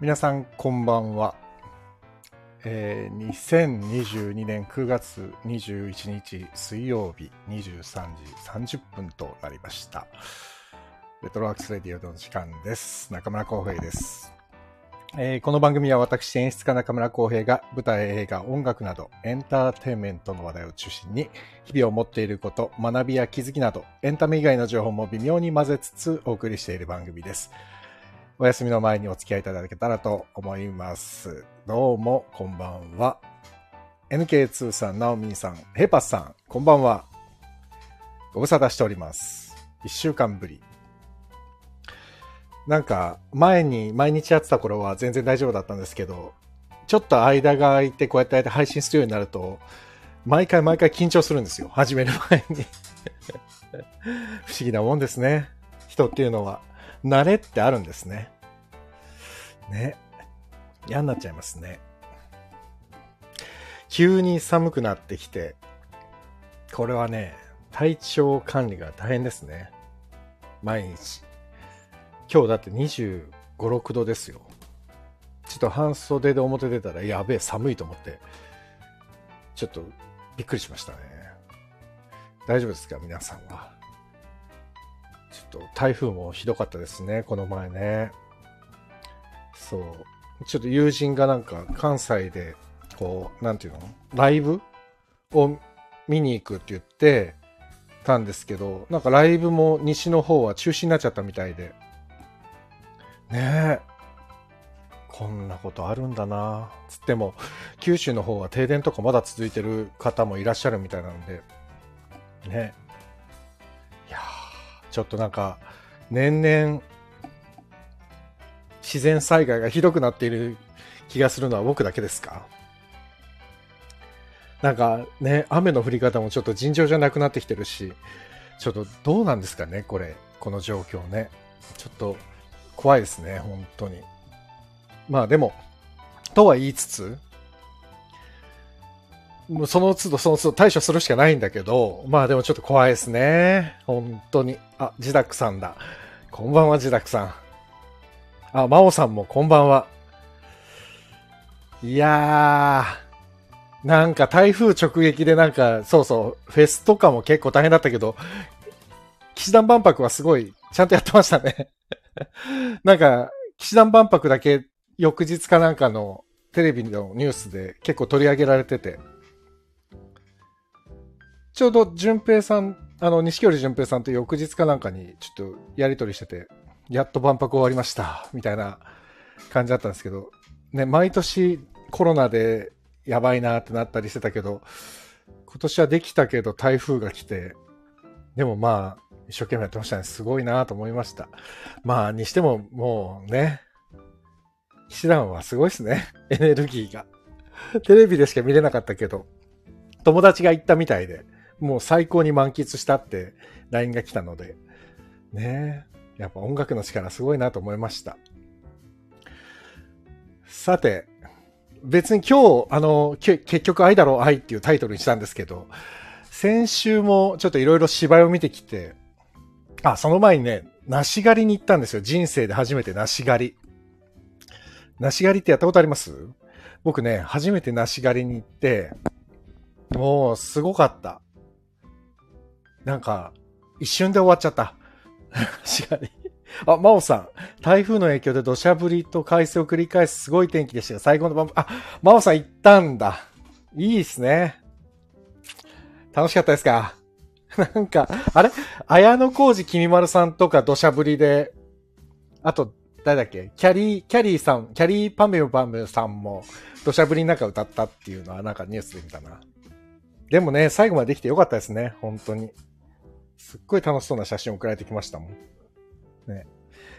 皆さんこんばんは、えー、2022年9月21日水曜日23時30分となりました。レトロワークスレディオの時間です。中村浩平です、えーこの番組は私演出家中村浩平が舞台映画音楽などエンターテインメントの話題を中心に日々を持っていること学びや気づきなどエンタメ以外の情報も微妙に混ぜつつお送りしている番組です。お休みの前にお付き合いいただけたらと思います。どうも、こんばんは。NK2 さん、ナオミンさん、ヘパスさん、こんばんは。ご無沙汰しております。一週間ぶり。なんか、前に、毎日やってた頃は全然大丈夫だったんですけど、ちょっと間が空いて、こうやってやって配信するようになると、毎回毎回緊張するんですよ。始める前に。不思議なもんですね。人っていうのは。慣れってあるんですね。ね。嫌になっちゃいますね。急に寒くなってきて、これはね、体調管理が大変ですね。毎日。今日だって25、6度ですよ。ちょっと半袖で表出たらやべえ寒いと思って、ちょっとびっくりしましたね。大丈夫ですか皆さんは？ちょっと台風もひどかったですね、この前ね。そう。ちょっと友人がなんか関西で、こう、なんていうの？ライブ？を見に行くって言ってたんですけど、なんかライブも西の方は中止になっちゃったみたいで。ねえ。こんなことあるんだな。つっても、九州の方は停電とかまだ続いてる方もいらっしゃるみたいなので、ね。いやーちょっとなんか、年々、自然災害がひどくなっている気がするのは僕だけですか？なんかね、雨の降り方もちょっと尋常じゃなくなってきてるし、ちょっとどうなんですかね、これ、この状況ね。ちょっと怖いですね、本当に。まあでも、とは言いつつ、もうその都度その都度対処するしかないんだけど、まあでもちょっと怖いですね。本当に。あ、ジダクさんだ。こんばんは、ジダクさん。あ、マオさんもこんばんは。いやー、なんか台風直撃でなんか、そうそう、フェスとかも結構大変だったけど、騎士団万博はすごい、ちゃんとやってましたね。なんか、騎士団万博だけ翌日かなんかのテレビのニュースで結構取り上げられてて、ちょうど淳平さん、あの、錦織淳平さんと翌日かなんかにちょっとやりとりしてて、やっと万博終わりました、みたいな感じだったんですけど、ね、毎年コロナでやばいなってなったりしてたけど、今年はできたけど台風が来て、でもまあ、一生懸命やってましたね。すごいなと思いました。まあ、にしてももうね、騎士団はすごいですね。エネルギーが。テレビでしか見れなかったけど、友達が行ったみたいで、もう最高に満喫したって LINE が来たので、ねえ、やっぱ音楽の力すごいなと思いました。さて、別に今日、あの、結局愛だろう愛っていうタイトルにしたんですけど、先週もちょっといろいろ芝居を見てきて、あ、その前にね、梨狩りに行ったんですよ。人生で初めて梨狩り。梨狩りってやったことあります？僕ね、初めて梨狩りに行って、もうすごかった。なんか、一瞬で終わっちゃった。梨狩り。あ、真央さん。台風の影響で土砂降りと海水を繰り返すすごい天気でしたが、最後の晩、あ、真央さん行ったんだ。いいですね。楽しかったですか？なんか、あれ？綾小路きみまるさんとか土砂降りで、あと、誰だっけ？キャリー、キャリーさん、キャリーパメパメさんも土砂降りの中歌ったっていうのはなんかニュースで見たな。でもね、最後までできてよかったですね、本当に。すっごい楽しそうな写真送られてきましたもん。ね。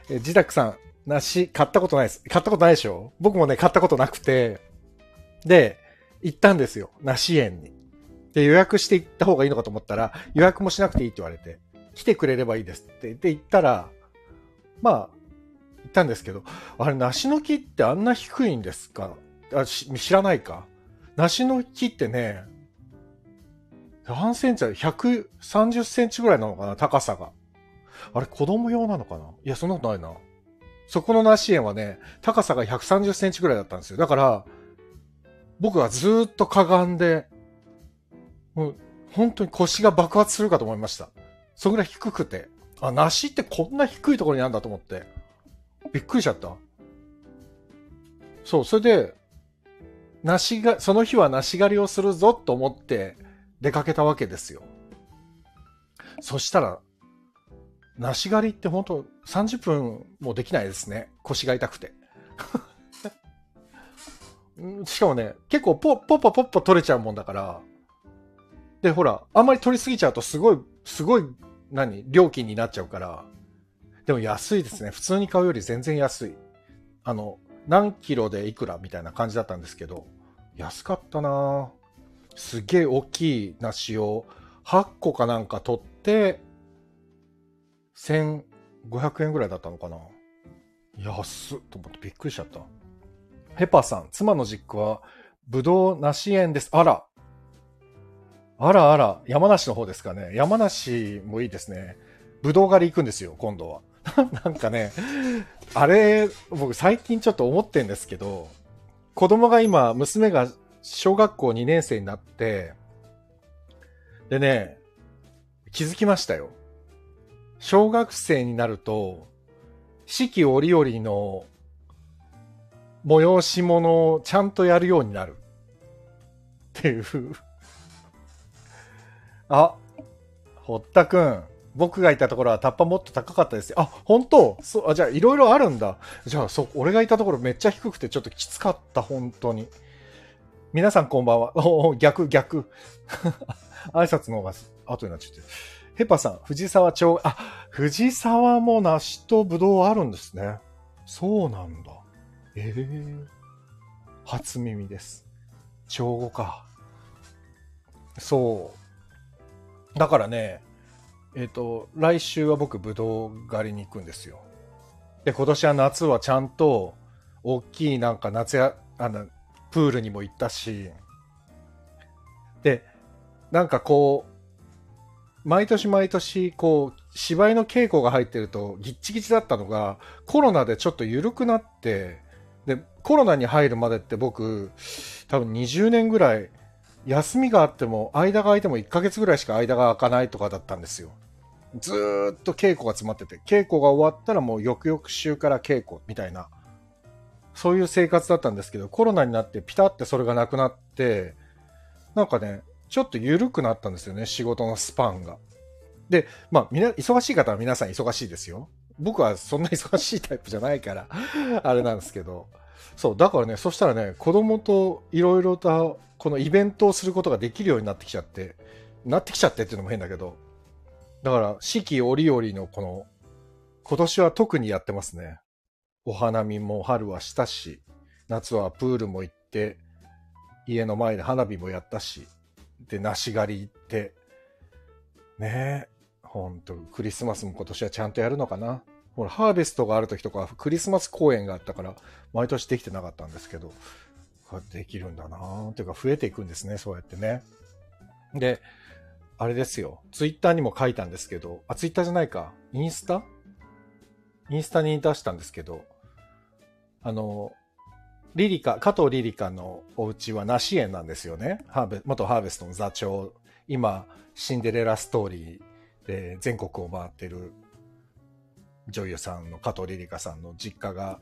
え、自宅さん、梨買ったことないです。買ったことないでしょ？僕もね、買ったことなくて、で、行ったんですよ、梨園に。で、予約して行った方がいいのかと思ったら、予約もしなくていいって言われて、来てくれればいいですって言って行ったら、まあ、行ったんですけど、あれ、梨の木ってあんな低いんですか？あ知らないか？梨の木ってね、何センチだ ?130 センチぐらいなのかな高さが。あれ、子供用なのかな？いや、そんなことないな。そこの梨園はね、高さが130センチぐらいだったんですよ。だから、僕はずっとかがんで、もう本当に腰が爆発するかと思いました。そんぐらい低くて。あ、梨ってこんな低いところにあるんだと思って。びっくりしちゃった。そう、それで、梨が、その日は梨狩りをするぞと思って出かけたわけですよ。そしたら、梨狩りって本当30分もできないですね。腰が痛くて。しかもね、結構ポッポッポポッポ取れちゃうもんだから。で、ほら、あんまり取りすぎちゃうとすごい、すごい、何料金になっちゃうから。でも安いですね。普通に買うより全然安い。あの、何キロでいくらみたいな感じだったんですけど、安かったなすげえ大きい梨を8個かなんか取って、1500円ぐらいだったのかな安っと思ってびっくりしちゃった。ヘパさん、妻の実家は、ぶどう梨園です。あら。あらあら、山梨の方ですかね。山梨もいいですね。ぶどう狩り行くんですよ、今度は。なんかね、あれ、僕最近ちょっと思ってんですけど、子供が今、娘が小学校2年生になって、でね、気づきましたよ。小学生になると、四季折々の催し物をちゃんとやるようになる。っていう あ、堀田くん。僕がいたところはタッパもっと高かったですよ。あ、本当？そう、あ、じゃあいろいろあるんだ。じゃあ、そ、俺がいたところめっちゃ低くてちょっときつかった、本当に。皆さんこんばんは。おお逆、逆。挨拶の方が後になっちゃって。ヘパさん、藤沢町、あ、藤沢も梨とぶどうあるんですね。そうなんだ。ええー、初耳です。帳語か。そう。だからね、えっ、ー、と、来週は僕、ぶどう狩りに行くんですよ。で、今年は夏はちゃんと、大きいなんか夏や、あの、プールにも行ったし、で、なんかこう、毎年毎年、こう、芝居の稽古が入ってると、ギッチギチだったのが、コロナでちょっと緩くなって、で、コロナに入るまでって僕、多分20年ぐらい、休みがあっても、間が空いても1ヶ月ぐらいしか間が空かないとかだったんですよ。ずっと稽古が詰まってて、稽古が終わったらもう翌々週から稽古みたいな、そういう生活だったんですけど、コロナになってピタってそれがなくなって、なんかね、ちょっと緩くなったんですよね、仕事のスパンが。で、まあ、みな、忙しい方は皆さん忙しいですよ。僕はそんな忙しいタイプじゃないから あれなんですけど。そう、だからね、そしたらね、子供といろいろとこのイベントをすることができるようになってきちゃって、なってきちゃってっていうのも変だけど、だから四季折々のこの、今年は特にやってますね。お花見も春はしたし、夏はプールも行って、家の前で花火もやったし、で、梨狩り行って、ねえ、ほんと、クリスマスも今年はちゃんとやるのかな。ほら、ハーベストがある時とか、クリスマス公演があったから、毎年できてなかったんですけど、できるんだなぁ。というか増えていくんですね、そうやってね。で、あれですよ。ツイッターにも書いたんですけど、あ、ツイッターじゃないか。インスタ？インスタに出したんですけど、あの、リリカ、加藤リリカのお家は梨園なんですよね。ハーベ元ハーベストの座長。今、シンデレラストーリーで全国を回ってる女優さんの加藤リリカさんの実家が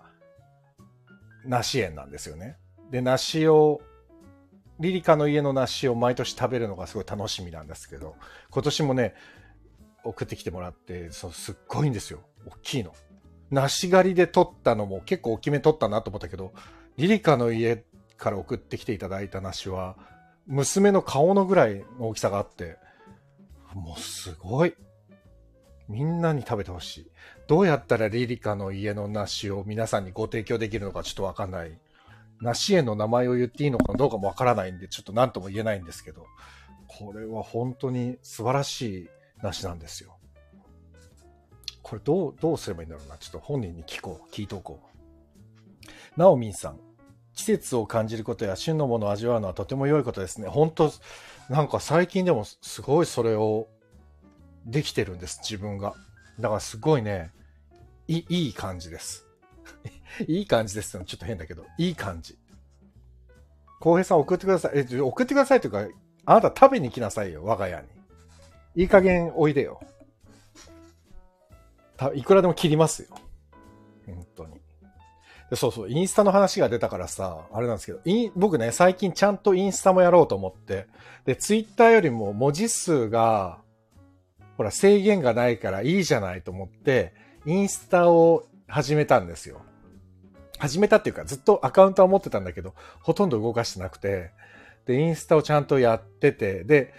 梨園なんですよね。で、梨を、リリカの家の梨を毎年食べるのがすごい楽しみなんですけど、今年もね、送ってきてもらって、そう、すっごいんですよ。大きいの。梨狩りで取ったのも結構大きめ取ったなと思ったけど、リリカの家から送ってきていただいた梨は、娘の顔のぐらいの大きさがあって、もうすごい。みんなに食べてほしい。どうやったらリリカの家の梨を皆さんにご提供できるのかちょっとわかんない。梨園の名前を言っていいのかどうかもわからないんで、ちょっと何とも言えないんですけど、これは本当に素晴らしい梨なんですよ。これどう、どうすればいいんだろうな。ちょっと本人に聞こう。聞いとこう。なおみんさん。季節を感じることや旬のものを味わうのはとても良いことですね。本当なんか最近でもすごいそれをできてるんです。自分が。だからすごいね、いいい感じです。いい感じですよ。ちょっと変だけど。いい感じ。浩平さん送ってください。え、送ってくださいというか、あなた食べに来なさいよ、我が家に。いい加減おいでよ。いくらでも切りますよ。本当に。でそうそう、インスタの話が出たからさ、あれなんですけど、僕ね、最近ちゃんとインスタもやろうと思って、で、ツイッターよりも文字数が、ほら、制限がないからいいじゃないと思って、インスタを始めたんですよ。始めたっていうか、ずっとアカウントは持ってたんだけど、ほとんど動かしてなくて、で、インスタをちゃんとやってて、で、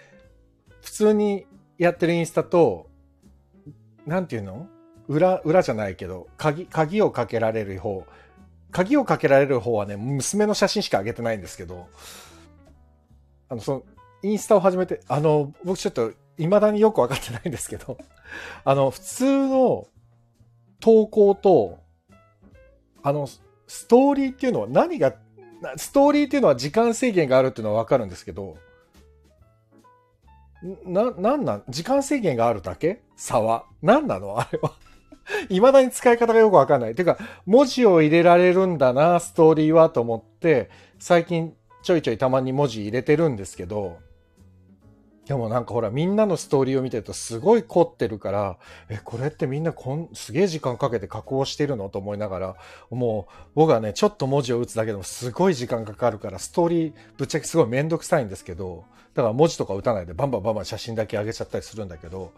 普通にやってるインスタと、なんていうの？裏、裏じゃないけど、鍵、鍵をかけられる方、鍵をかけられる方はね、娘の写真しか上げてないんですけど、あの、その、インスタを始めて、あの、僕ちょっと、未だによくわかってないんですけど、あの、普通の投稿と、あの、ストーリーっていうのは何が、ストーリーっていうのは時間制限があるっていうのはわかるんですけど、な、なんなん時間制限があるだけ？差は？何なの？あれは。未だに使い方がよくわかんない。てか、文字を入れられるんだな、ストーリーはと思って、最近ちょいちょいたまに文字入れてるんですけど、でもなんかほら、みんなのストーリーを見てるとすごい凝ってるから、え、これってみんなこん、すげえ時間かけて加工してるのと思いながら、もう、僕はね、ちょっと文字を打つだけでもすごい時間かかるから、ストーリー、ぶっちゃけすごいめんどくさいんですけど、だから文字とか打たないでバンバンバンバン写真だけ上げちゃったりするんだけど、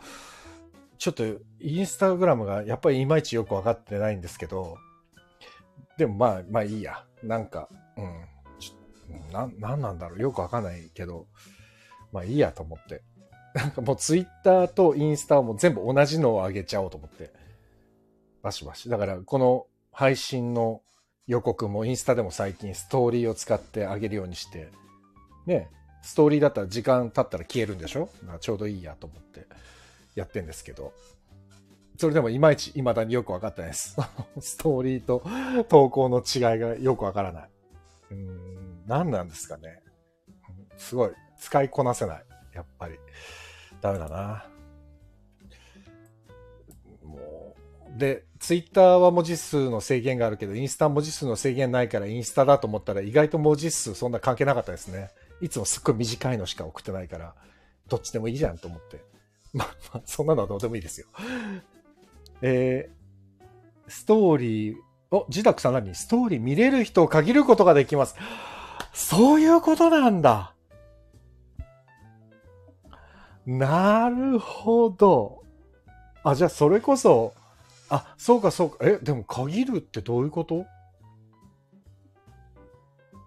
ちょっとインスタグラムがやっぱりいまいちよくわかってないんですけど、でもまあ、まあいいや。なんか、うん。な、なんなんだろう。よくわかんないけど、まあいいやと思って。なんかもうツイッターとインスタはもう全部同じのを上げちゃおうと思って。バシバシ。だからこの配信の予告もインスタでも最近ストーリーを使ってあげるようにして、ね、ストーリーだったら時間経ったら消えるんでしょ？ちょうどいいやと思ってやってんですけど。それでもいまいち未だによくわかってないです。ストーリーと投稿の違いがよくわからない。うん、何なんですかね。すごい。使いこなせない。やっぱり。ダメだな。もう。で、ツイッターは文字数の制限があるけど、インスタ文字数の制限ないからインスタだと思ったら意外と文字数そんな関係なかったですね。いつもすっごい短いのしか送ってないから、どっちでもいいじゃんと思って。まあまあ、そんなのはどうでもいいですよ。えー、ストーリー、お、自宅さん何？ストーリー見れる人を限ることができます。そういうことなんだ。なるほど。あ、じゃあそれこそ、あ、そうかそうか。え、でも限るってどういうこと？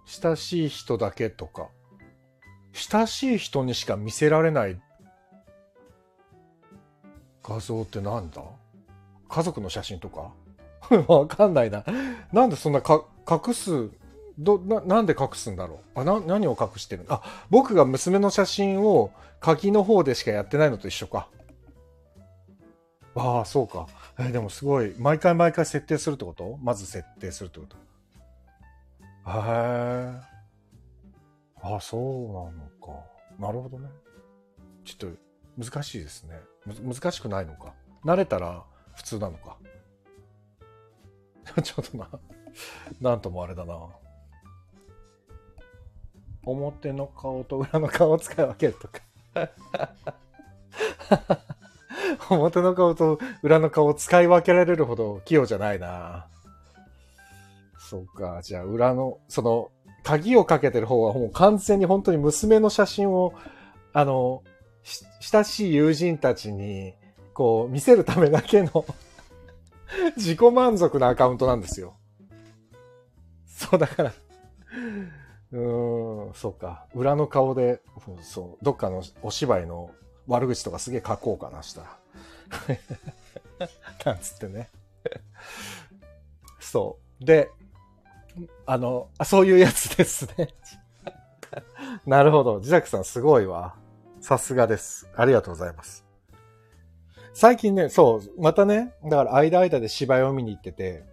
親しい人だけとか。親しい人にしか見せられない画像ってなんだ？家族の写真とか？わかんないな。なんでそんなか隠す、ど、な、なんで隠すんだろう？あ、な、何を隠してるあ、僕が娘の写真を鍵の方でしかやってないのと一緒か。ああ、そうか。えでもすごい。毎回毎回設定するってこと？まず設定するってこと？へえ。あ、そうなのか。なるほどね。ちょっと難しいですね。難しくないのか？慣れたら普通なのか？ちょっとな、なんともあれだな。表の顔と裏の顔を使い分けるとか。表の顔と裏の顔を使い分けられるほど器用じゃないな。そうか。じゃあ裏の、その、鍵をかけてる方はもう完全に本当に娘の写真を、あの、親しい友人たちに、こう、見せるためだけの 自己満足なアカウントなんですよ。そう、だからうーん、そうか。裏の顔で、そう、どっかのお芝居の悪口とかすげえ書こうかな、したら。なんつってね。そう。で、あの、そういうやつですね。なるほど。自宅さんすごいわ。さすがです。ありがとうございます。最近ね、そう、またね、だから間間で芝居を見に行ってて、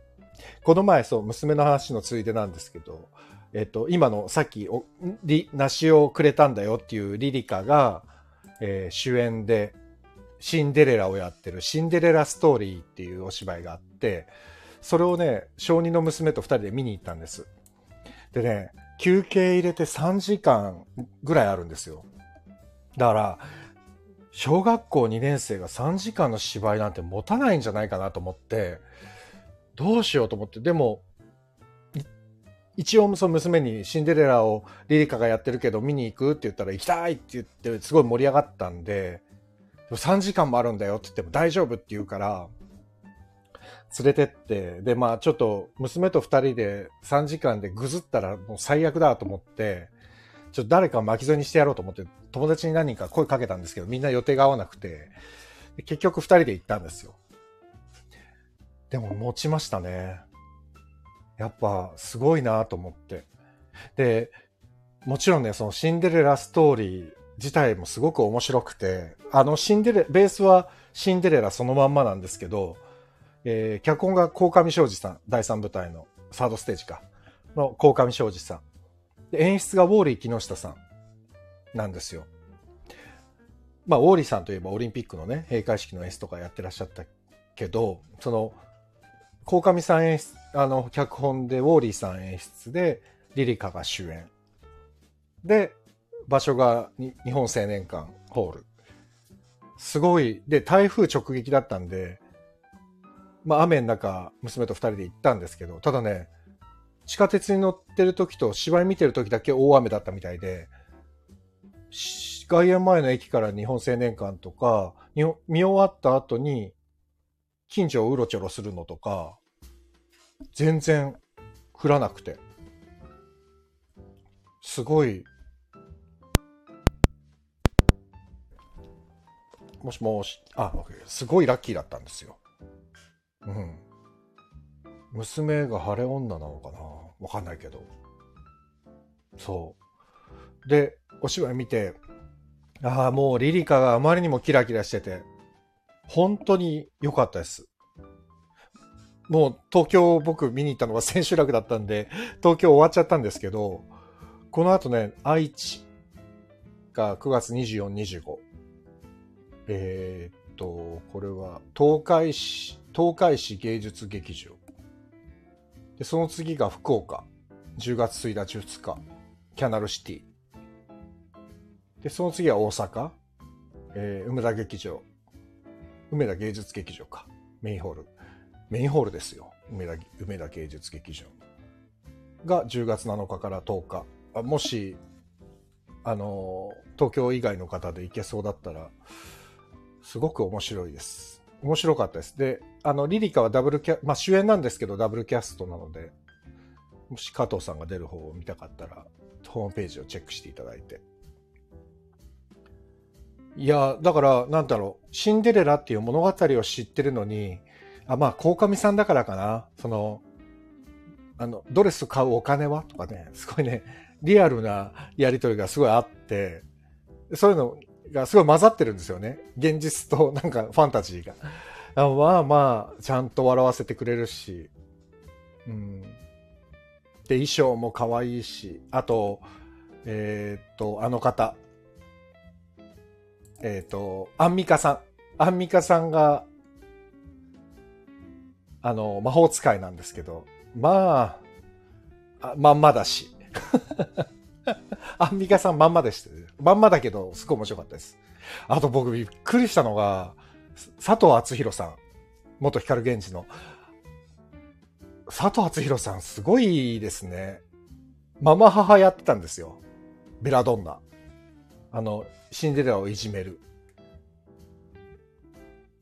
この前そう、娘の話のついでなんですけど、えっと、今のさっきお、り、梨をくれたんだよっていうリリカが、えー、主演で、シンデレラをやってるシンデレラストーリーっていうお芝居があって、それをね、小児の娘と二人で見に行ったんです。でね、休憩入れて3時間ぐらいあるんですよ。だから、小学校2年生が3時間の芝居なんて持たないんじゃないかなと思って、どうしようと思って、でも、一応その娘にシンデレラをリリカがやってるけど見に行くって言ったら行きたいって言ってすごい盛り上がったんで、3時間もあるんだよって言っても大丈夫って言うから、連れてって、で、まあちょっと娘と2人で3時間でぐずったらもう最悪だと思って、ちょっと誰か巻き添えにしてやろうと思って友達に何人か声かけたんですけど、みんな予定が合わなくて、結局2人で行ったんですよ。でも持ちましたね。やっぱすごいなと思って。で、もちろんね、そのシンデレラストーリー自体もすごく面白くて、あのシンデレ、ベースはシンデレラそのまんまなんですけど、えー、脚本が鴻上庄司さん、第3部隊のサードステージか、の鴻上庄司さん。で、演出がウォーリー木下さんなんですよ。まあ、ウォーリーさんといえばオリンピックのね、閉会式の演出とかやってらっしゃったけど、その、鴻上さん演出、あの、脚本でウォーリーさん演出で、リリカが主演。で、場所が日本青年館ホール。すごい、で、台風直撃だったんで、まあ雨の中、娘と二人で行ったんですけど、ただね、地下鉄に乗ってる時と芝居見てる時だけ大雨だったみたいで、外苑前の駅から日本青年館とか、見終わった後に近所をうろちょろするのとか、全然降らなくて。すごい、もしもし、あ、すごいラッキーだったんですよ。うん。娘が晴れ女なのかな？わかんないけど。そう。で、お芝居見て、ああ、もうリリカがあまりにもキラキラしてて、本当に良かったです。もう東京僕見に行ったのが 千秋楽だったんで、東京終わっちゃったんですけど、この後ね、愛知が9月24、25。えー、っと、これは東海市、東海市芸術劇場。で、その次が福岡。10月1日2日。キャナルシティ。で、その次は大阪。えー、梅田劇場。梅田芸術劇場か。メインホール。メインホールですよ。梅田、梅田芸術劇場。が10月7日から10日。あもし、あの、東京以外の方で行けそうだったら、すごく面白いです。面白かったです。で、あの、リリカはダブルキャ、まあ主演なんですけど、ダブルキャストなので、もし加藤さんが出る方を見たかったら、ホームページをチェックしていただいて。いや、だから、なんだろう、シンデレラっていう物語を知ってるのに、あ、まあ、鴻上さんだからかな。その、あの、ドレス買うお金は？とかね、すごいね、リアルなやりとりがすごいあって、そういうのがすごい混ざってるんですよね。現実となんかファンタジーが。まあまあ、ちゃんと笑わせてくれるし。うん。で、衣装も可愛いし、あと、えー、っと、あの方。えー、っと、アンミカさん。アンミカさんが、あの、魔法使いなんですけど、まあ、あまんまだし。アンミカさんまんまでした。まんまだけど、すごい面白かったです。あと僕びっくりしたのが、佐藤敦弘さん。元光源氏の。佐藤敦弘さんすごいですね。ママ母やってたんですよ。ベラドンナ。あの、シンデレラをいじめる。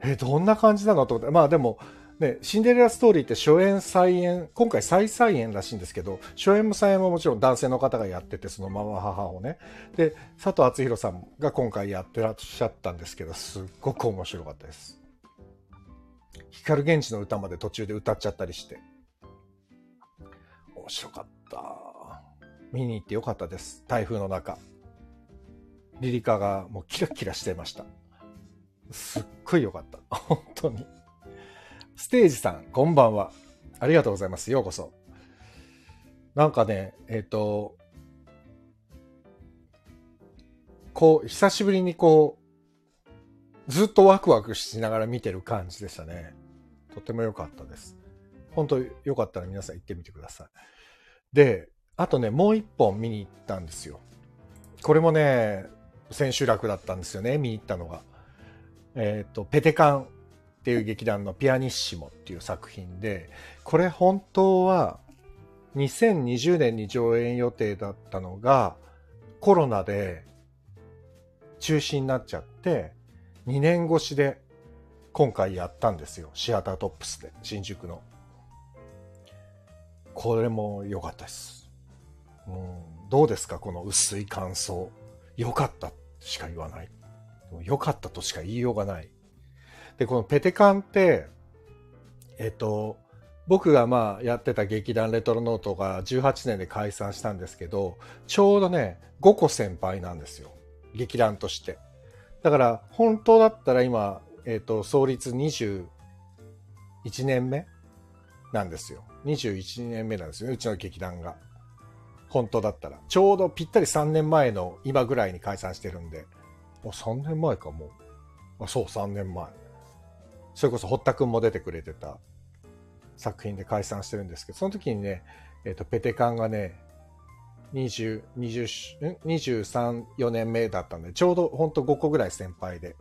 え、どんな感じなのと思って。まあでも、ね、シンデレラストーリーって初演再演、今回再再演らしいんですけど、初演も再演ももちろん男性の方がやってて、そのまま母をね。で、佐藤敦弘さんが今回やってらっしゃったんですけど、すっごく面白かったです。光源氏の歌まで途中で歌っちゃったりして。面白かった。見に行ってよかったです。台風の中。リリカがもうキラキラしてました。すっごいよかった。本当に。ステージさん、こんばんは。ありがとうございます。ようこそ。なんかね、えっ、ー、と、こう、久しぶりにこう、ずっとワクワクしながら見てる感じでしたね。とても良かったです。本当よかったら皆さん行ってみてください。で、あとね、もう一本見に行ったんですよ。これもね、千秋楽だったんですよね、見に行ったのが。えっ、ー、と、ペテカンっていう劇団のピアニッシモっていう作品で、これ本当は2020年に上演予定だったのがコロナで中止になっちゃって、2年越しで今回やったんですよ。シアタートップスで、新宿の。これも良かったです。うん、どうですか？この薄い感想。良かったしか言わない。良かったとしか言いようがない。で、このペテカンって、えっと、僕がまあやってた劇団レトロノートが18年で解散したんですけど、ちょうどね、5個先輩なんですよ。劇団として。だから本当だったら今、えっ、と、創立21年目なんですよ。21年目なんですよね、うちの劇団が。本当だったら。ちょうどぴったり3年前の今ぐらいに解散してるんで。あ、3年前かもう。あ、そう、3年前。それこそ堀田くんも出てくれてた作品で解散してるんですけど、その時にね、えっ、ー、と、ペテカンがね、20、20、23、4年目だったんで、ちょうどほんと5個ぐらい先輩で。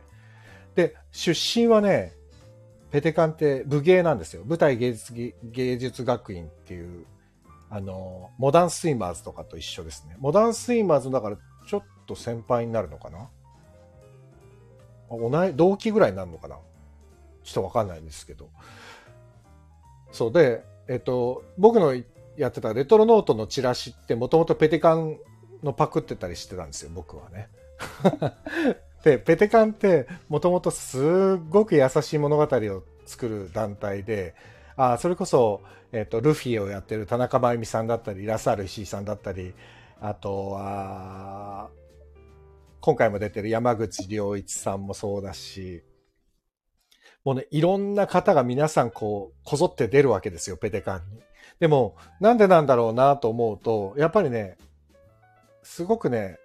で、出身はね、ペテカンって武芸なんですよ。舞台芸術芸術学院っていう、あの、モダンスイマーズとかと一緒ですね。モダンスイマーズだからちょっと先輩になるのかな？同い、同期ぐらいになるのかな？ちょっとわかんないんですけど。そうで、えっと、僕のやってたレトロノートのチラシってもともとペテカンのパクってたりしてたんですよ、僕はね。で、ペテカンってもともとすっごく優しい物語を作る団体で、あそれこそ、えっと、ルフィをやってる田中真由美さんだったり、ラサール石井さんだったり、あとは、今回も出てる山口良一さんもそうだし、もうね、いろんな方が皆さんこう、こぞって出るわけですよ、ペテカンに。でも、なんでなんだろうなと思うと、やっぱりね、すごくね、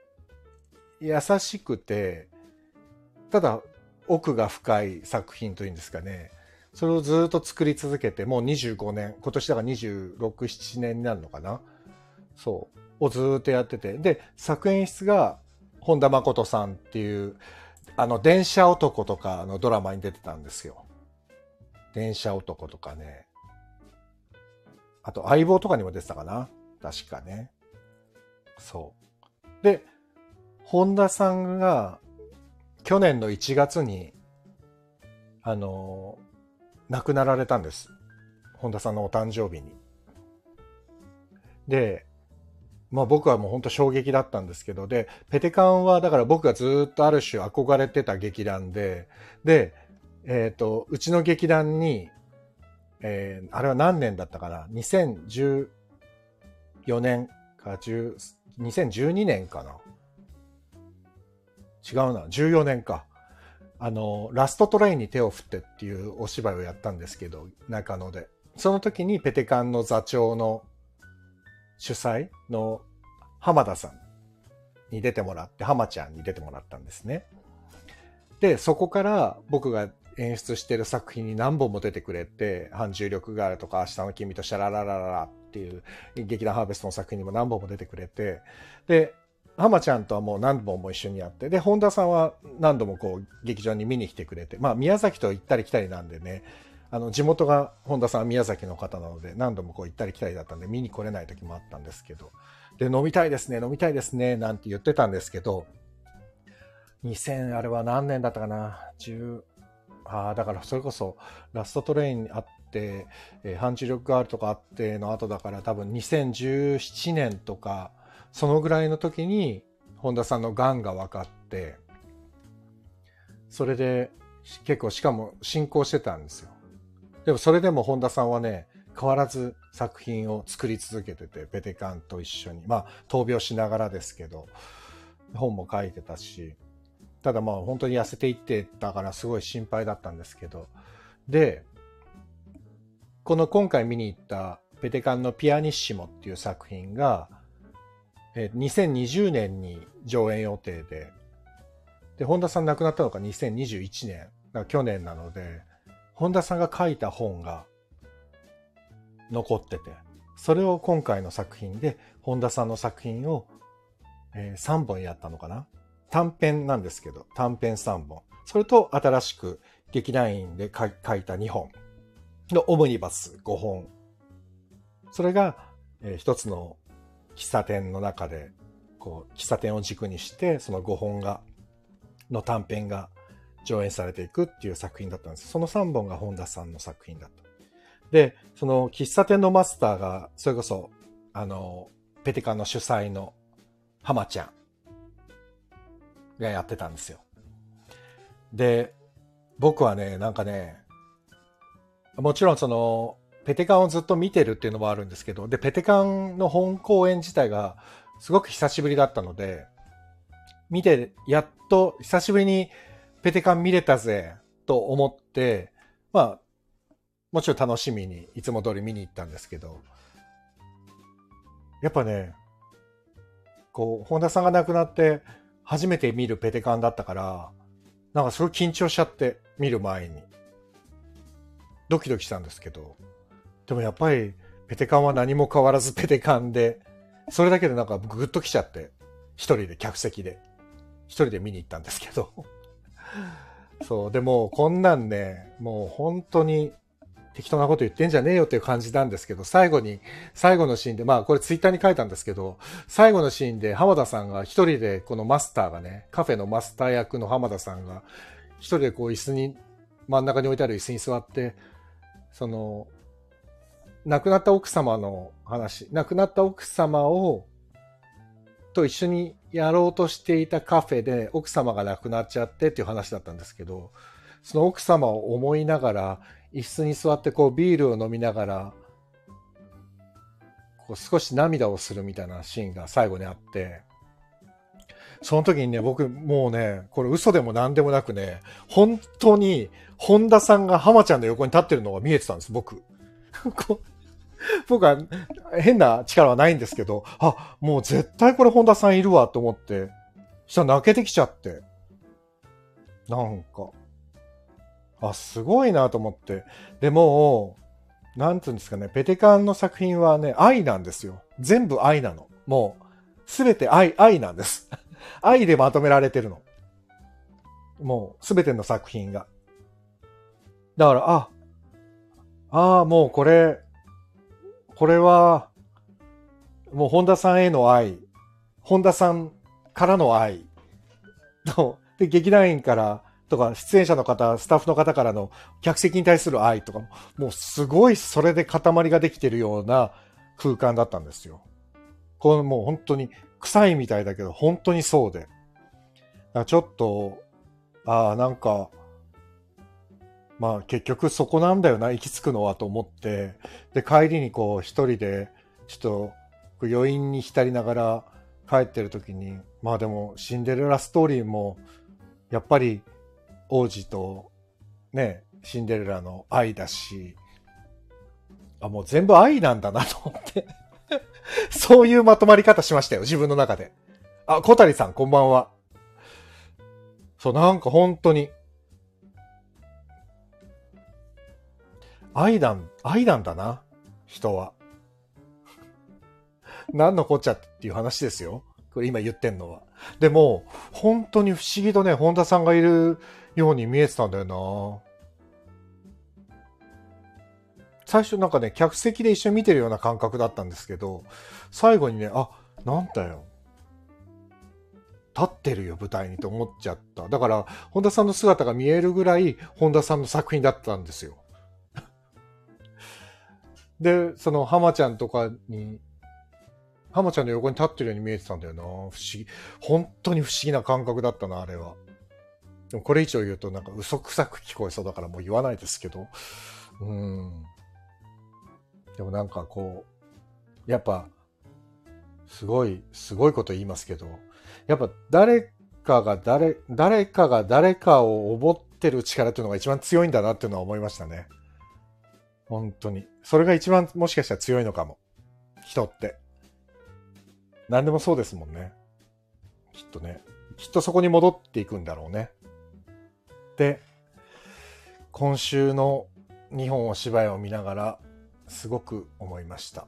優しくて、ただ奥が深い作品というんですかね。それをずっと作り続けて、もう25年、今年だから26、7年になるのかなそう。をずっとやってて。で、作演出が本田誠さんっていう、あの、電車男とかのドラマに出てたんですよ。電車男とかね。あと、相棒とかにも出てたかな確かね。そう。で、本田さんが、去年の1月に、あの、亡くなられたんです。本田さんのお誕生日に。で、まあ僕はもう本当衝撃だったんですけど、で、ペテカンはだから僕がずっとある種憧れてた劇団で、で、えっ、ー、と、うちの劇団に、えー、あれは何年だったかな ?2014 年か10、2012年かな？違うな、14年か。あの、ラストトレインに手を振ってっていうお芝居をやったんですけど、中野で。その時にペテカンの座長の主催の浜田さんに出てもらって、浜ちゃんに出てもらったんですね。で、そこから僕が演出してる作品に何本も出てくれて、反重力があるとか、明日の君とシャラララララっていう劇団ハーベストの作品にも何本も出てくれて、で、浜ちゃんとはもう何本も一緒にやって、で、本田さんは何度もこう劇場に見に来てくれて、まあ宮崎と行ったり来たりなんでね、あの、地元が本田さんは宮崎の方なので、何度もこう行ったり来たりだったんで、見に来れない時もあったんですけど、で、飲みたいですね、飲みたいですね、なんて言ってたんですけど、2000、あれは何年だったかな、10、ああ、だからそれこそ、ラストトレインあって、えー、反治力があるとかあっての後だから多分2017年とか、そのぐらいの時に、本田さんの癌が分かって、それで結構しかも進行してたんですよ。でもそれでも本田さんはね、変わらず作品を作り続けてて、ペテカンと一緒に。まあ、闘病しながらですけど、本も書いてたし、ただまあ本当に痩せていってたからすごい心配だったんですけど、で、この今回見に行ったペテカンのピアニッシモっていう作品が、2020年に上演予定で、で、本田さん亡くなったのが2021年、去年なので、本田さんが書いた本が、残ってて、それを今回の作品で、本田さんの作品を、え、3本やったのかな？短編なんですけど、短編3本。それと新しく劇団員で書いた2本のオムニバス5本。それが、えー、一つの喫茶店の中で、こう、喫茶店を軸にして、その5本が、の短編が上演されていくっていう作品だったんです。その3本が本田さんの作品だった。で、その喫茶店のマスターが、それこそ、あの、ペテカの主催の浜ちゃんがやってたんですよ。で、僕はね、なんかね、もちろんその、ペテカンをずっと見てるっていうのもあるんですけど、で、ペテカンの本公演自体がすごく久しぶりだったので、見て、やっと久しぶりにペテカン見れたぜ、と思って、まあ、もちろん楽しみにいつも通り見に行ったんですけど、やっぱね、こう、本田さんが亡くなって初めて見るペテカンだったから、なんかすごい緊張しちゃって、見る前に。ドキドキしたんですけど、でもやっぱりペテカンは何も変わらずペテカンで、それだけでなんかグッと来ちゃって、一人で客席で、一人で見に行ったんですけど。そう、でもこんなんね、もう本当に適当なこと言ってんじゃねえよっていう感じなんですけど、最後に、最後のシーンで、まあこれツイッターに書いたんですけど、最後のシーンで浜田さんが一人でこのマスターがね、カフェのマスター役の浜田さんが一人でこう椅子に、真ん中に置いてある椅子に座って、その、亡くなった奥様の話、亡くなった奥様を、と一緒にやろうとしていたカフェで奥様が亡くなっちゃってっていう話だったんですけど、その奥様を思いながら、椅子に座ってこうビールを飲みながら、こう少し涙をするみたいなシーンが最後にあって、その時にね、僕もうね、これ嘘でも何でもなくね、本当に本田さんが浜ちゃんの横に立ってるのが見えてたんです、僕。僕は変な力はないんですけど、あ、もう絶対これ本田さんいるわと思って、したら泣けてきちゃって。なんか、あ、すごいなと思って。でも、なんつうんですかね、ペテカンの作品はね、愛なんですよ。全部愛なの。もう、すべて愛、愛なんです。愛でまとめられてるの。もう、すべての作品が。だから、あ、ああ、もうこれ、これは、もう本田さんへの愛、本田さんからの愛と、で、劇団員からとか、出演者の方、スタッフの方からの客席に対する愛とか、もうすごいそれで塊ができてるような空間だったんですよ。これもう本当に臭いみたいだけど、本当にそうで。ちょっと、ああ、なんか、まあ結局そこなんだよな、行き着くのはと思って、で、帰りにこう一人で、ちょっと余韻に浸りながら帰ってる時に、まあでもシンデレラストーリーも、やっぱり王子とね、シンデレラの愛だし、あ、もう全部愛なんだなと思って そういうまとまり方しましたよ、自分の中で。あ、小谷さん、こんばんは。そう、なんか本当に。愛なん、愛なんだな、人は。何のこっちゃっていう話ですよ。これ今言ってんのは。でも、本当に不思議とね、本田さんがいるように見えてたんだよな最初なんかね、客席で一緒に見てるような感覚だったんですけど、最後にね、あ、なんだよ。立ってるよ、舞台にと思っちゃった。だから、本田さんの姿が見えるぐらい、本田さんの作品だったんですよ。で、その浜ちゃんとかに、浜ちゃんの横に立ってるように見えてたんだよな。不思議。本当に不思議な感覚だったな、あれは。でもこれ以上言うとなんか嘘くさく聞こえそうだからもう言わないですけど。うん。でもなんかこう、やっぱ、すごい、すごいこと言いますけど、やっぱ誰かが誰、誰かが誰かをおぼってる力っていうのが一番強いんだなっていうのは思いましたね。本当に。それが一番もしかしたら強いのかも。人って。何でもそうですもんね。きっとね。きっとそこに戻っていくんだろうね。で、今週の2本お芝居を見ながら、すごく思いました。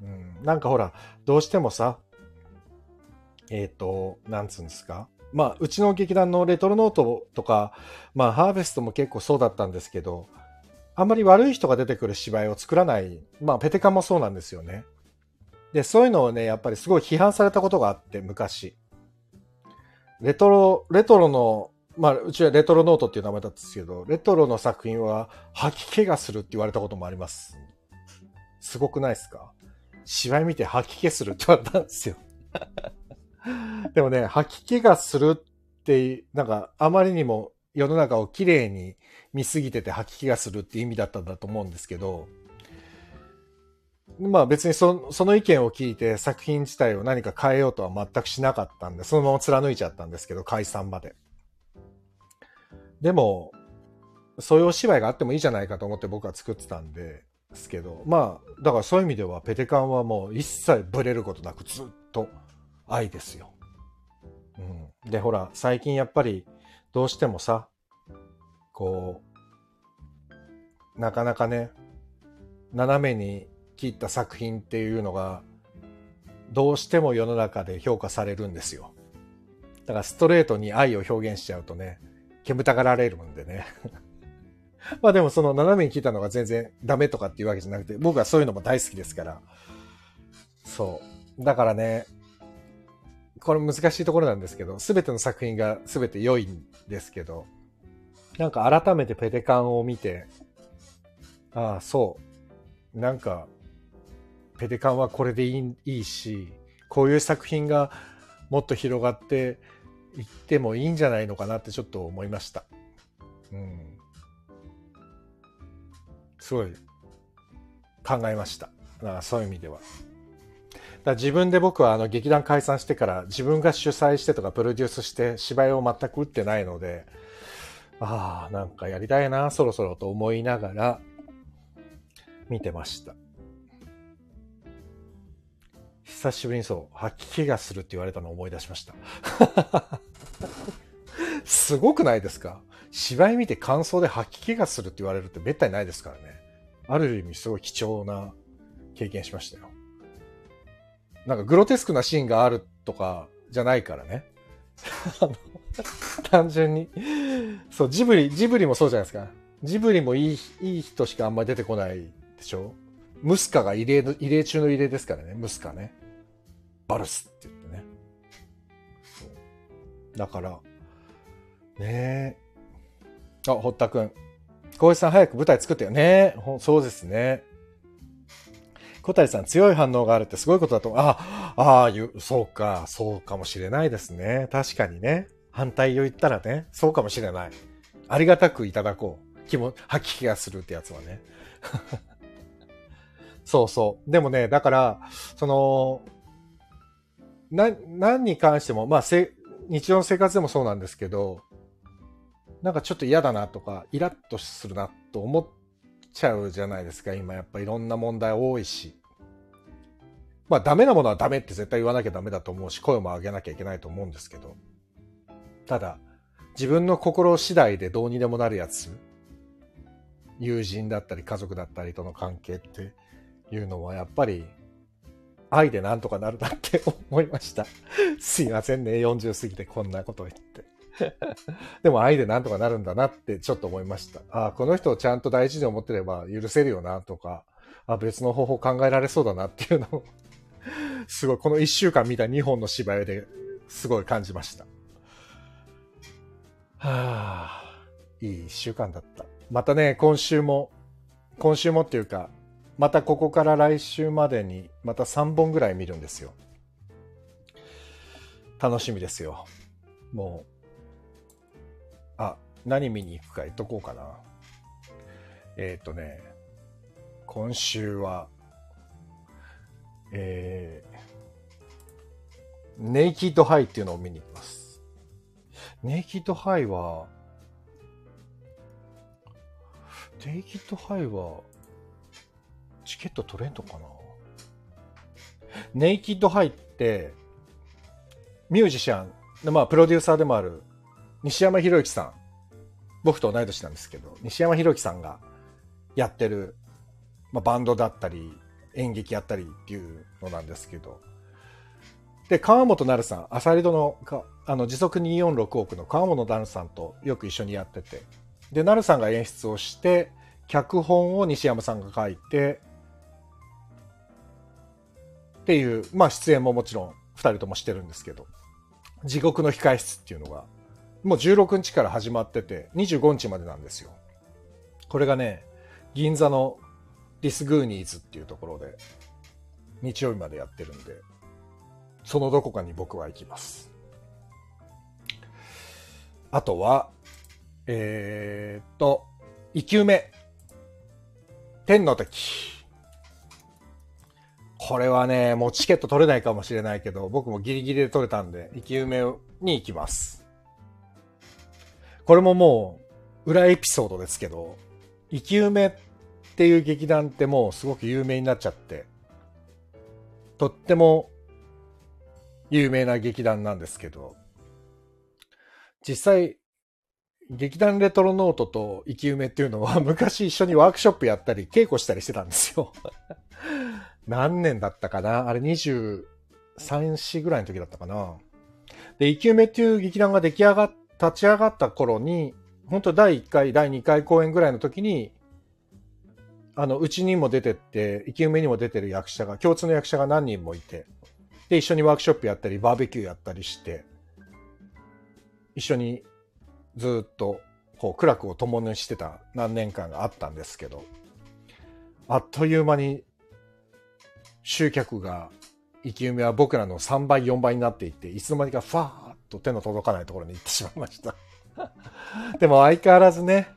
うん、なんかほら、どうしてもさ、えっ、と、なんつうんですか？まあ、うちの劇団のレトロノートとか、まあ、ハーベストも結構そうだったんですけど、あんまり悪い人が出てくる芝居を作らない、まあ、ペテカもそうなんですよね。で、そういうのをね、やっぱりすごい批判されたことがあって、昔。レトロ、レトロの、まあ、うちはレトロノートっていう名前だったんですけど、レトロの作品は吐き気がするって言われたこともあります。すごくないですか？芝居見て吐き気するって言われたんですよ。でもね、吐き気がするって、なんか、あまりにも世の中をきれいに見すぎてて吐き気がするっていう意味だったんだと思うんですけど、まあ別にそその意見を聞いて作品自体を何か変えようとは全くしなかったんで、そのまま貫いちゃったんですけど、解散まで。でも、そういうお芝居があってもいいじゃないかと思って僕は作ってたんで、ですけど、まあ、だからそういう意味ではペテカンはもう一切ブレることなくずっと愛ですよ。うん。で、ほら、最近やっぱりどうしてもさ、こう、なかなかね、斜めに切った作品っていうのが、どうしても世の中で評価されるんですよ。だからストレートに愛を表現しちゃうとね、煙たがられるんでね。まあでもその斜めに切ったのが全然ダメとかっていうわけじゃなくて、僕はそういうのも大好きですから。そう。だからね、これ難しいところなんですけど、すべての作品がすべて良いんですけど、なんか改めてペテカンを見て、ああ、そう。なんか、ペテカンはこれでいいいいし、こういう作品がもっと広がっていってもいいんじゃないのかなってちょっと思いました。うん。すごい考えました。だからそういう意味では。だ自分で僕はあの劇団解散してから自分が主催してとかプロデュースして芝居を全く打ってないので、ああ、なんかやりたいな、そろそろと思いながら見てました。久しぶりにそう、吐き気がするって言われたのを思い出しました。すごくないですか？芝居見て感想で吐き気がするって言われるってめったにないですからね。ある意味すごい貴重な経験しましたよ。なんかグロテスクなシーンがあるとかじゃないからね。単純に。そう、ジブリ、ジブリもそうじゃないですか。ジブリもいい、いい人しかあんまり出てこないでしょムスカが異例の、異例中の異例ですからね、ムスカね。バルスって言ってね。だから、ねえ。あ、堀田くん。小石さん早く舞台作ってよね。そうですね。小谷さん強い反応があるってすごいことだと思う。あ、ああ、いうそうか、そうかもしれないですね。確かにね。反対を言ったらね、そうかもしれない。ありがたくいただこう。気も、吐き気がするってやつはね。そうそう。でもね、だから、その、な、何に関しても、まあ、せ、日常の生活でもそうなんですけど、なんかちょっと嫌だなとか、イラッとするなと思ってちゃうじゃないですか。今やっぱいろんな問題多いし。まあダメなものはダメって絶対言わなきゃダメだと思うし、声も上げなきゃいけないと思うんですけど。ただ、自分の心次第でどうにでもなるやつ、友人だったり家族だったりとの関係っていうのはやっぱり愛でなんとかなるなって思いました。すいませんね、40過ぎてこんなこと言って。でも愛でなんとかなるんだなってちょっと思いました。ああ、この人をちゃんと大事に思ってれば許せるよなとか、あ別の方法考えられそうだなっていうのを、すごい、この1週間見た2本の芝居ですごい感じました。はあ、いい1週間だった。またね、今週も、今週もっていうか、またここから来週までに、また3本ぐらい見るんですよ。楽しみですよ。もう、あ、何見に行くか言っとこうかな。えっ、とね、今週は、えー、ネイキッドハイっていうのを見に行きます。ネイキッドハイは、ネイキッドハイは、チケット取れんのかなネイキッドハイって、ミュージシャン、まあ、プロデューサーでもある西山博之さん。僕と同い年なんですけど、西山博之さんがやってるまあ、バンドだったり、演劇やったりっていうのなんですけど。で、川本なるさん、アサリドのかあの時速246億の川本なるさんとよく一緒にやってて、で、なるさんが演出をして、脚本を西山さんが書いて、っていう、まあ出演ももちろん2人ともしてるんですけど、地獄の控え室っていうのが、もう16日から始まってて、25日までなんですよ。これがね、銀座のディスグーニーズっていうところで、日曜日までやってるんで、そのどこかに僕は行きます。あとは、えー、っと、生き埋め。天の敵。これはね、もうチケット取れないかもしれないけど、僕もギリギリで取れたんで、生き埋めに行きます。これももう、裏エピソードですけど、生き埋めっていう劇団ってもうすごく有名になっちゃって、とっても有名な劇団なんですけど、実際、劇団レトロノートと生き埋めっていうのは昔一緒にワークショップやったり稽古したりしてたんですよ。何年だったかな？あれ23、4ぐらいの時だったかな。で、生き埋めっていう劇団が出来上がっ、立ち上がった頃に、本当第1回、第2回公演ぐらいの時に、あの、うちにも出てって、生き埋めにも出てる役者が、共通の役者が何人もいて、で、一緒にワークショップやったり、バーベキューやったりして、一緒にずっと、こう、苦楽を共にしてた何年間があったんですけど、あっという間に、集客が、生き埋めは僕らの3倍、4倍になっていって、いつの間にかファーッと手の届かないところに行ってしまいました。でも相変わらずね、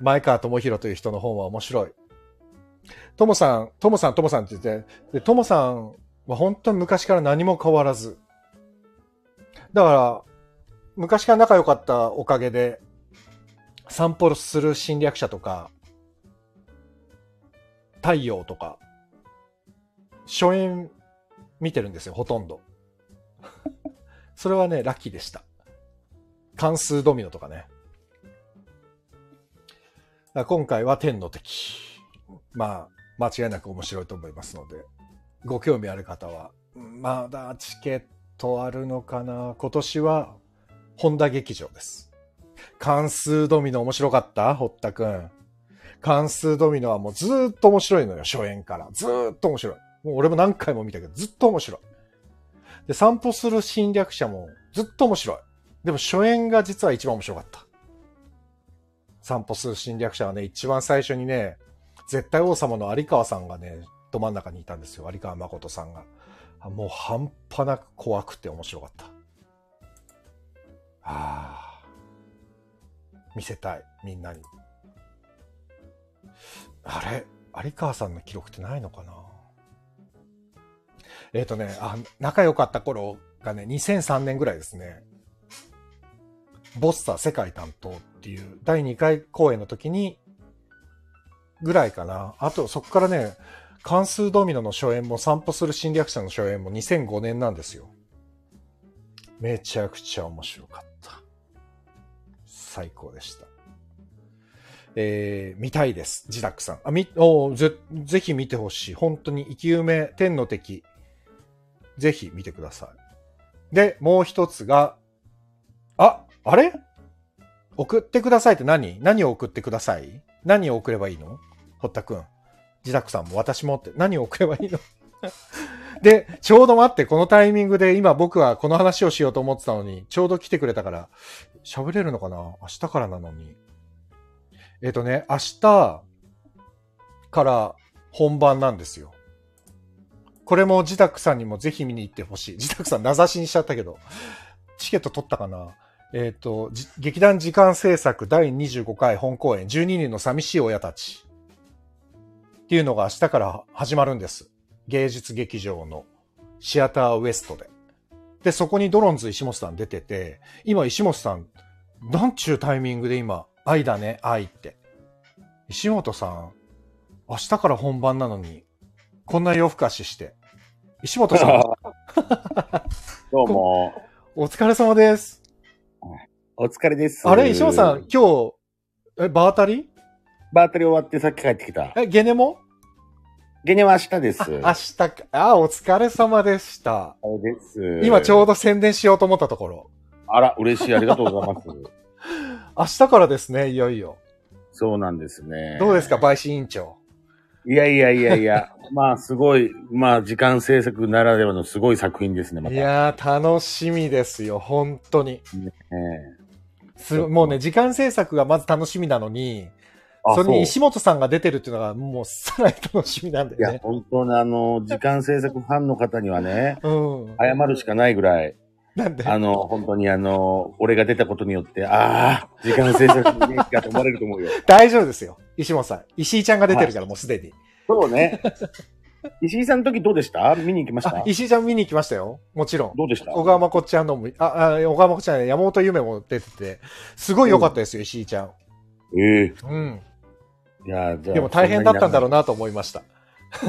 前川智弘という人の本は面白い。ともさん、ともさん、ともさんって言って、で、ともさんは本当に昔から何も変わらず。だから、昔から仲良かったおかげで、散歩する侵略者とか、太陽とか、初演見てるんですよ、ほとんど。それはね、ラッキーでした。関数ドミノとかね。今回は天の敵。まあ、間違いなく面白いと思いますので、ご興味ある方は、まだチケットあるのかな？今年は、本田劇場です。関数ドミノ面白かった？堀田くん。関数ドミノはもうずっと面白いのよ、初演から。ずっと面白い。もう俺も何回も見たけど、ずっと面白い。で、散歩する侵略者もずっと面白い。でも初演が実は一番面白かった。散歩する侵略者はね、一番最初にね、絶対王様の有川さんがね、ど真ん中にいたんですよ。有川誠さんが。もう半端なく怖くて面白かった。ああ。見せたい。みんなに。あれ？有川さんの記録ってないのかな？えっ、ー、とね、あ、仲良かった頃がね、2003年ぐらいですね。ボッサ世界担当っていう第2回公演の時に、ぐらいかな。あと、そこからね、関数ドミノの初演も散歩する侵略者の初演も2005年なんですよ。めちゃくちゃ面白かった。最高でした。えー、見たいです。自宅さん。あ、み、おぜ、ぜひ見てほしい。本当に生き埋め、天の敵。ぜひ見てください。で、もう一つが、あ、あれ？送ってくださいって何？何を送ってください？何を送ればいいの？堀田くん。自宅さんも私もって何を送ればいいの？で、ちょうど待って、このタイミングで今僕はこの話をしようと思ってたのに、ちょうど来てくれたから、喋れるのかな？明日からなのに。えっ、ー、とね、明日から本番なんですよ。これも自宅さんにもぜひ見に行ってほしい。自宅さん名指しにしちゃったけど、チケット取ったかな？えっ、ー、と、劇団時間制作第25回本公演12人の寂しい親たちっていうのが明日から始まるんです。芸術劇場のシアターウエストで。で、そこにドロンズ石本さん出てて、今石本さん、なんちゅうタイミングで今、愛だね、愛って。石本さん、明日から本番なのに、こんな夜更かしして。石本さん。どうも。お疲れ様です。お疲れです。あれ、石本さん、今日、え、場当たり？場当たり終わってさっき帰ってきた。え、ゲネも芸人は明日です。あ、明日か。あ、お疲れ様でした。です。今ちょうど宣伝しようと思ったところ。あら、嬉しい。ありがとうございます。明日からですね、いよいよ。そうなんですね。どうですか、陪審委員長。いやいやいやいや、まあすごい、まあ時間制作ならではのすごい作品ですね、また。いやー、楽しみですよ、本当に。えすもうね、時間制作がまず楽しみなのに、あそれに石本さんが出てるっていうのがもうさらに楽しみなんでいや、ね。本当にあの、時間制作ファンの方にはね、うん。謝るしかないぐらい、なんで、あの、本当にあの、俺が出たことによって、ああ、時間制作に元気かと思われると思うよ。大丈夫ですよ。石本さん。石井ちゃんが出てるから、もうすでに。そうね。石井さんの時どうでした？見に行きました？あ、石井ちゃん見に行きましたよ。もちろん。どうでした？小川まこっちゃんのも、あ、あ小川まこっちゃんね、山本ゆめも出てて、すごい良かったですよ、石井ちゃん。ええうん。いや、でも大変だったんだろうな。なと思いました。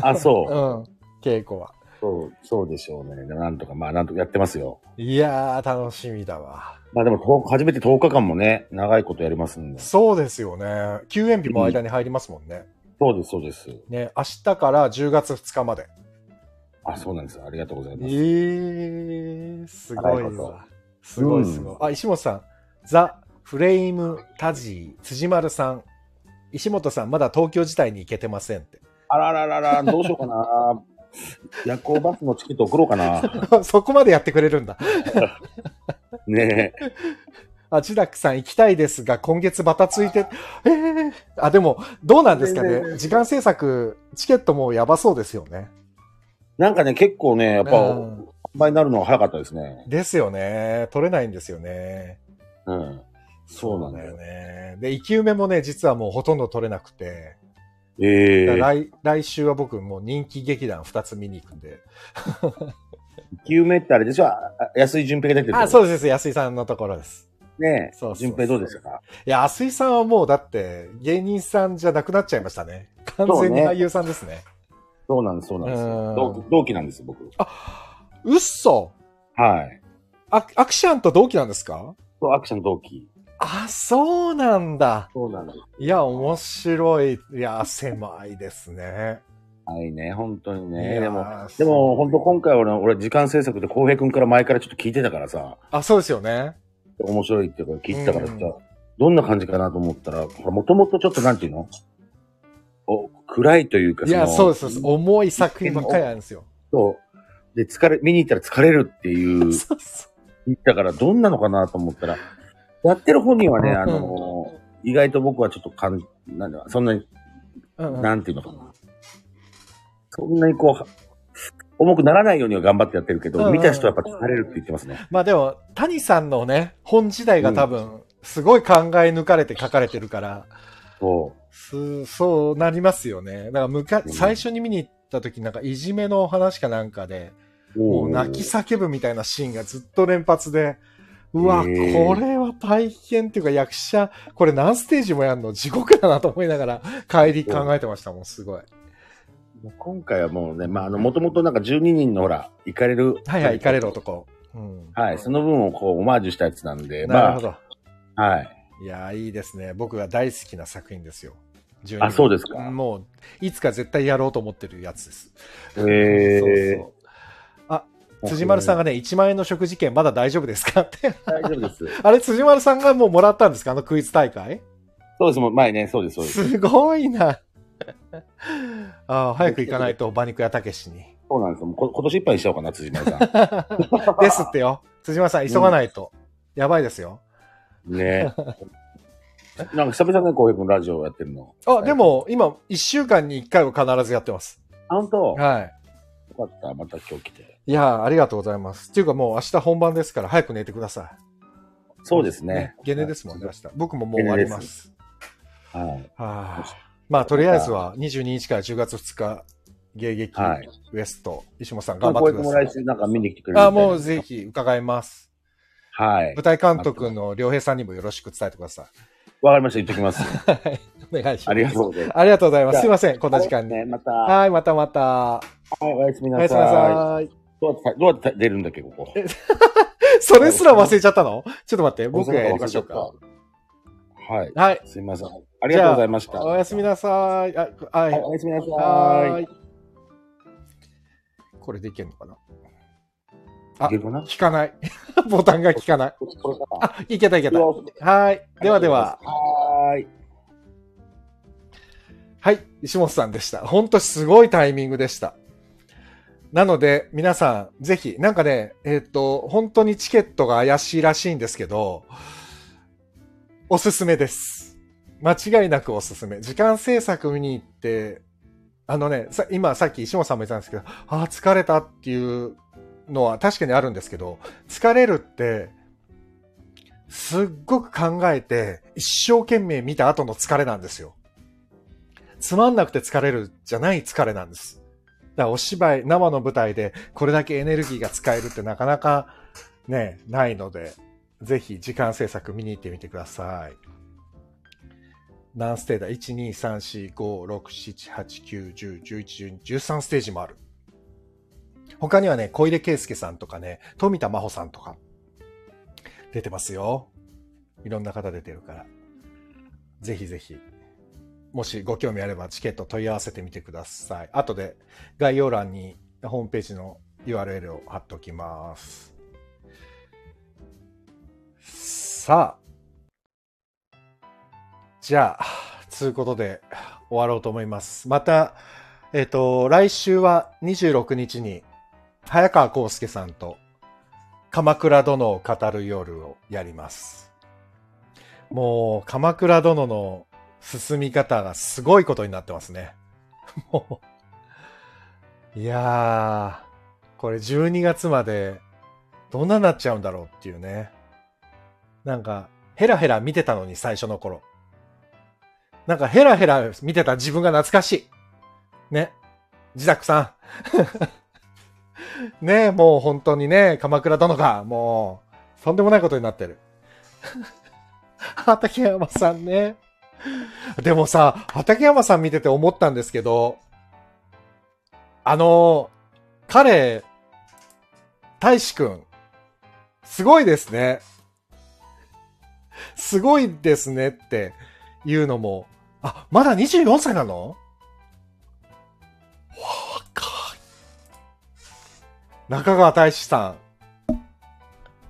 あ、そう う。ん。稽古は。そう、そうでしょうね。なんとか、まあ、なんとかやってますよ。いやー、楽しみだわ。まあでも、と初めて10日間もね、長いことやりますんで。そうですよね。休園日も間に入りますもんね。そうです、そうです。ね、明日から10月2日まで。あ、そうなんです。ありがとうございえます。ー、すごいわ。すごいすごい。あ、石本さん。ザ・フレイム・タジー、辻丸さん。石本さん、まだ東京自体に行けてませんって。あらららら、どうしようかな。夜行バスのチケット送ろうかな。そこまでやってくれるんだ。ねえ。あ、ジダックさん行きたいですが、今月バタついて、えー、あ、でも、どうなんですかね。時間制作、チケットもやばそうですよね。なんかね、結構ね、やっぱ、うん販売になるのが早かったですね。ですよね。取れないんですよね。うん。そうなんだよ。ね。で、生き埋めもね、実はもうほとんど取れなくて、ええだから来来週は僕もう人気劇団2つ見に行くんで。生埋めってあれでしょ？あ安井淳平が出てる。あ、そううです。安井さんのところです。ねえ。そう淳平どうですか？いや、安井さんはもうだって芸人さんじゃなくなっちゃいましたね。完全に俳優さんですね。そうなんです、そうなんですうん同期。同期なんです、僕。うっそはい。アアクションと同期なんですか？そう、アクション同期。あ、そうなんだ。そうなんです。いや、面白い。いや、狭いですね。はいね、本当にいね。やでも、でも本当今回は俺、俺時間制作で浩平君から前からちょっと聞いてたからさ、あ、そうですよね。面白いっていうか聞いてたからさ、うんどんな感じかなと思ったら、もともとちょっとなんていうの？お暗いというかいや、のそうですそうです。重い作品ばっかりなんですよ。そう。で、疲れ、見に行ったら疲れるっていう、そうそ言ったからどんなのかなと思ったら、やってる本人はね、あの、意外と僕はちょっとかん、なんだ、そんなに、う。うんうんなんていうのかな。そんなにこう、重くならないようには頑張ってやってるけど、うんうん見た人はやっぱ疲れるって言ってますね。まあでも、谷さんのね、本自体が多分、すごい考え抜かれて書かれてるから、そすそうなりますよね。だからむかうん最初に見に行った時なんかいじめの話かなんかで、う。もう泣き叫ぶみたいなシーンがずっと連発で、うわ、これは大変っていうか役者、これ何ステージもやるの？地獄だなと思いながら帰り考えてましたもん、すごい。今回はもうね、まあ、あの、もともとなんか12人のほら、行かれる。はいはい、行かれる男。うん。はい、その分をこう、オマージュしたやつなんで、なるほど。まあ、はい。いやー、いいですね。僕が大好きな作品ですよ。12あそうですかもう、いつか絶対やろうと思ってるやつです。へーそうそう。あ、辻丸さんがね、1万円の食事券まだ大丈夫ですか？って。大丈夫です。あれ、辻丸さんがもうもらったんですか？あのクイズ大会？そうです、もう前ね、そうです、そうです。すごいな。あー早く行かないと、馬肉屋たけしに。そうなんですよ。もうこ今年いっぱいにしちゃおうかな、辻丸さん。ですってよ。辻丸さん、急がないと。やばいですよ。ねなんか久々ね、浩平君ラジオやってるの。あ、でも、今、1週間に1回は必ずやってます。あ、本当？よはい。かった、また今日来て。いやーありがとうございます。っていうかもう明日本番ですから早く寝てください。そうですね。ゲネですもんね、明日。僕ももう終わります。はい。はあ、まあ、とりあえずは22日から10月2日、芸劇はいウエスト、石本さんまあ、頑張ってください。浩平君も来週なんか見に来てくれるあ、なもうぜ。ひ伺います。はい舞。台監督の良平さんにもよろしく伝えてください。わかりました、言っときます。はい。お願いします。ありがとうございます。ありがとうございます。すいません、こんな時間に。ね、また。ははい、またまた。い、おやすみなおやすみなさい。さい。どうやって、どうやって出るんだっけ、ここ。それすら忘れちゃったの？ちょっと待って、僕がやりましょうか。はい。はい。すみません。ありがとうございました。おやすみなさい。あ、はい。はい、おやすみなさ。はいい。これでいけんのかな？いけるかな？効かない。ボタンが効かない。あ、いけたいけた。はーい。ではでは。はーい。はい。石本さんでした。ほんとすごいタイミングでした。なので、皆さん、ぜひ、なんかね、えっ、と、本当にチケットが怪しいらしいんですけど、おすすめです。間違いなくおすすめ。時間制作見に行って、あのね、さ今さっき石本さんも言ったんですけど、ああ、疲れたっていうのは確かにあるんですけど、疲れるって、すっごく考えて、一生懸命見た後の疲れなんですよ。つまんなくて疲れるじゃない疲れなんです。だからお芝居、生の舞台でこれだけエネルギーが使えるってなかなかね、ないので、ぜひ時間制作見に行ってみてください。何ステージだ ?1、2、3、4、5、6、7、8、9、10、11、12、13ステージもある。他にはね、小出圭介さんとかね、富田真帆さんとか、出てますよ。いろんな方出てるから。ぜひぜひ、もしご興味あればチケット問い合わせてみてください。後で概要欄にホームページの URL を貼っておきます。さあ。じゃあ、つうことで終わろうと思います。また、えっ、と、来週は26日に、早川康介さんと、鎌倉殿を語る夜をやります。もう、鎌倉殿の進み方がすごいことになってますね。もう、いやー、これ12月までどんなになっちゃうんだろうっていうね。なんか、ヘラヘラ見てたのに最初の頃。なんかヘラヘラ見てた自分が懐かしい。ね。自宅さん。ねえもう本当にね、鎌倉殿が、もう、とんでもないことになってる。畠山さんね。でもさ、畠山さん見てて思ったんですけど、あの、彼、大志くん、すごいですね。すごいですねっていうのも、あ、まだ24歳なの？中川大志さん。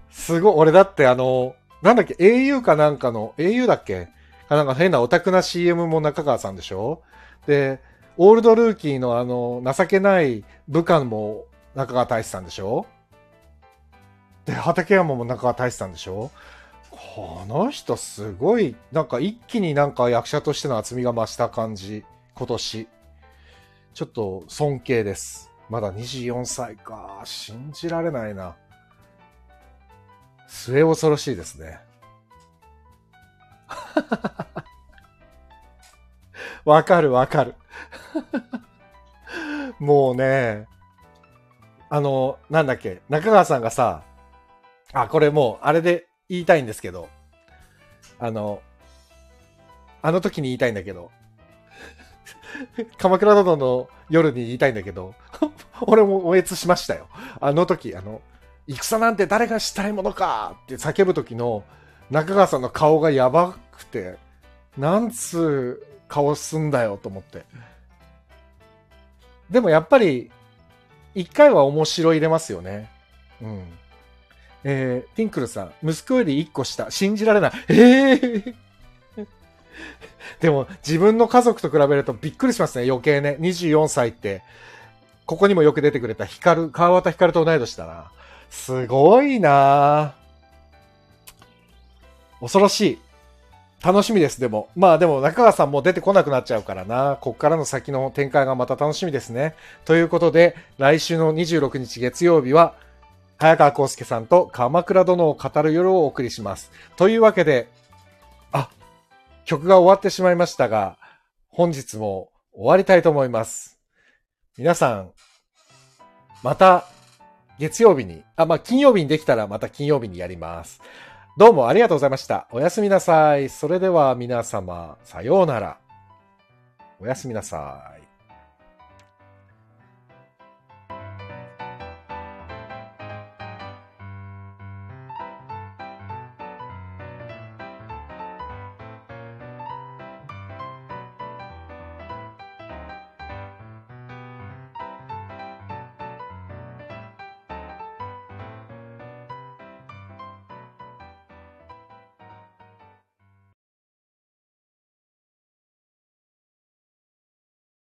すごい、俺だってあの、なんだっけ、au かなんかの、au だっけ？かなんか変なオタクな CM も中川さんでしょ？で、オールドルーキーのあの、情けない部下も中川大志さんでしょ？で、畠山も中川大志さんでしょ？この人すごい、なんか一気になんか役者としての厚みが増した感じ、今年。ちょっと尊敬です。まだ24歳か。信じられないな。末恐ろしいですね。わかるわかる。もうね、あの、なんだっけ、中川さんがさ、あ、これもう、あれで言いたいんですけど、あの、あの時に言いたいんだけど、鎌倉殿の夜に言いたいんだけど、俺もおえつしましたよ。あの時、あの、戦なんて誰がしたいものかって叫ぶ時の中川さんの顔がやばくて、なんつう顔すんだよと思って。でもやっぱり、一回は面白い入れますよね。うん。えー、ティンクルさん、息子より一個下、信じられない。えー、でも、自分の家族と比べるとびっくりしますね、余計ね。24歳って。ここにもよく出てくれた光る、川端光と同い年だな。すごいな恐ろしい。楽しみです、でも。まあでも中川さんも出てこなくなっちゃうからな。こっからの先の展開がまた楽しみですね。ということで、来週の26日月曜日は、早川康介さんと鎌倉殿を語る夜をお送りします。というわけで、曲が終わってしまいましたが、本日も終わりたいと思います。皆さん、また月曜日に、あ、まあ、金曜日にできたらまた金曜日にやります。どうもありがとうございました。おやすみなさい。それでは皆様、さようなら。おやすみなさい。